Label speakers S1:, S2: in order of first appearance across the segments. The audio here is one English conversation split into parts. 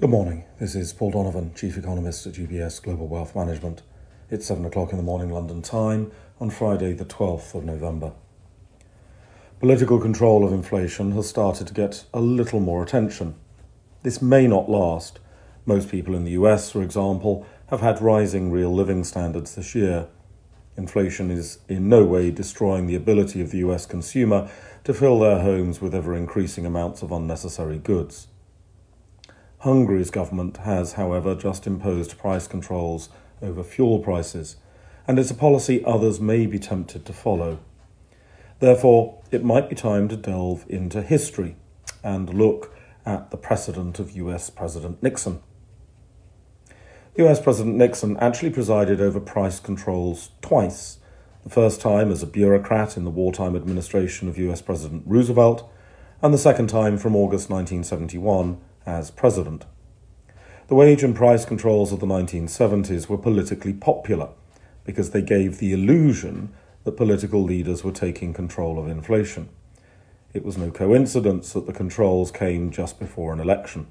S1: Good morning. This is Paul Donovan, Chief Economist at UBS Global Wealth Management. It's 7 o'clock in the morning London time on Friday, the 12th of November. Political control of inflation has started to get a little more attention. This may not last. Most people in the US, for example, have had rising real living standards this year. Inflation is in no way destroying the ability of the US consumer to fill their homes with ever increasing amounts of unnecessary goods. Hungary's government has, however, just imposed price controls over fuel prices, and it's a policy others may be tempted to follow. Therefore, it might be time to delve into history and look at the precedent of US President Nixon. US President Nixon actually presided over price controls twice. The first time as a bureaucrat in the wartime administration of US President Roosevelt, and the second time from August 1971 as president. The wage and price controls of the 1970s were politically popular because they gave the illusion that political leaders were taking control of inflation. It was no coincidence that the controls came just before an election.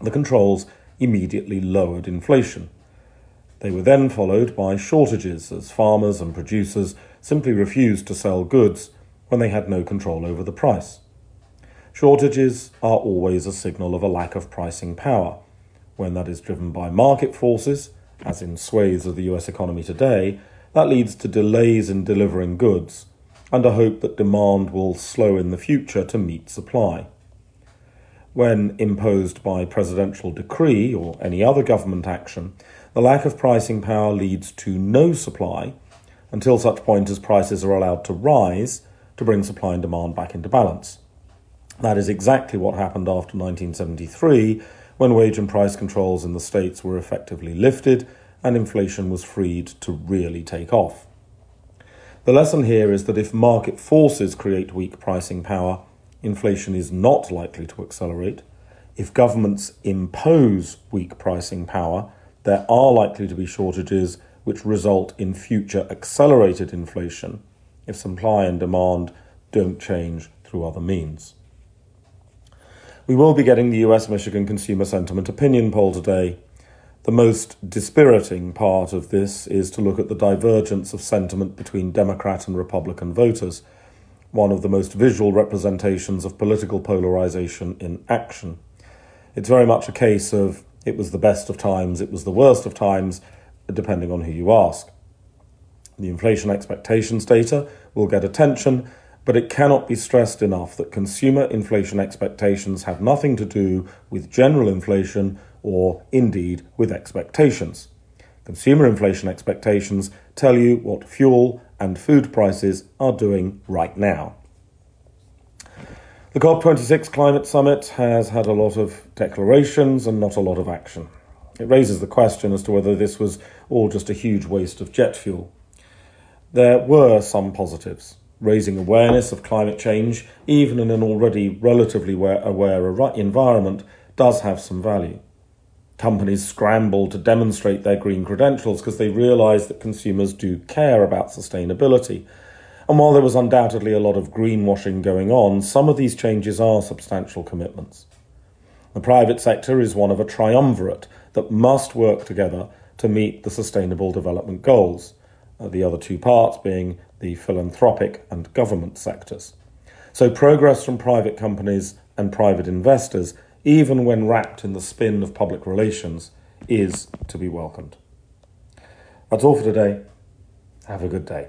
S1: The controls immediately lowered inflation. They were then followed by shortages as farmers and producers simply refused to sell goods when they had no control over the price. Shortages are always a signal of a lack of pricing power. When that is driven by market forces, as in swathes of the US economy today, that leads to delays in delivering goods and a hope that demand will slow in the future to meet supply. When imposed by presidential decree or any other government action, the lack of pricing power leads to no supply until such point as prices are allowed to rise to bring supply and demand back into balance. That is exactly what happened after 1973, when wage and price controls in the States were effectively lifted and inflation was freed to really take off. The lesson here is that if market forces create weak pricing power, inflation is not likely to accelerate. If governments impose weak pricing power, there are likely to be shortages which result in future accelerated inflation if supply and demand don't change through other means. We will be getting the US Michigan Consumer Sentiment Opinion Poll today. The most dispiriting part of this is to look at the divergence of sentiment between Democrat and Republican voters, one of the most visual representations of political polarization in action. It's very much a case of it was the best of times, it was the worst of times, depending on who you ask. The inflation expectations data will get attention but it cannot be stressed enough that consumer inflation expectations have nothing to do with general inflation or indeed with expectations. Consumer inflation expectations tell you what fuel and food prices are doing right now. The COP26 climate summit has had a lot of declarations and not a lot of action. It raises the question as to whether this was all just a huge waste of jet fuel. There were some positives raising awareness of climate change, even in an already relatively aware environment, does have some value. Companies scramble to demonstrate their green credentials because they realise that consumers do care about sustainability. And while there was undoubtedly a lot of greenwashing going on, some of these changes are substantial commitments. The private sector is one of a triumvirate that must work together to meet the Sustainable Development Goals, uh, the other two parts being the philanthropic and government sectors. So, progress from private companies and private investors, even when wrapped in the spin of public relations, is to be welcomed. That's all for today. Have a good day.